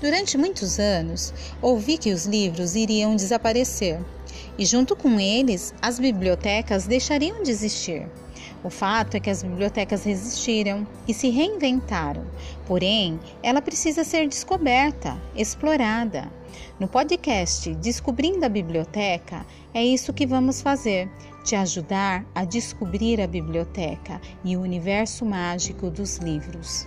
Durante muitos anos, ouvi que os livros iriam desaparecer e, junto com eles, as bibliotecas deixariam de existir. O fato é que as bibliotecas resistiram e se reinventaram, porém, ela precisa ser descoberta, explorada. No podcast Descobrindo a Biblioteca, é isso que vamos fazer: te ajudar a descobrir a biblioteca e o universo mágico dos livros.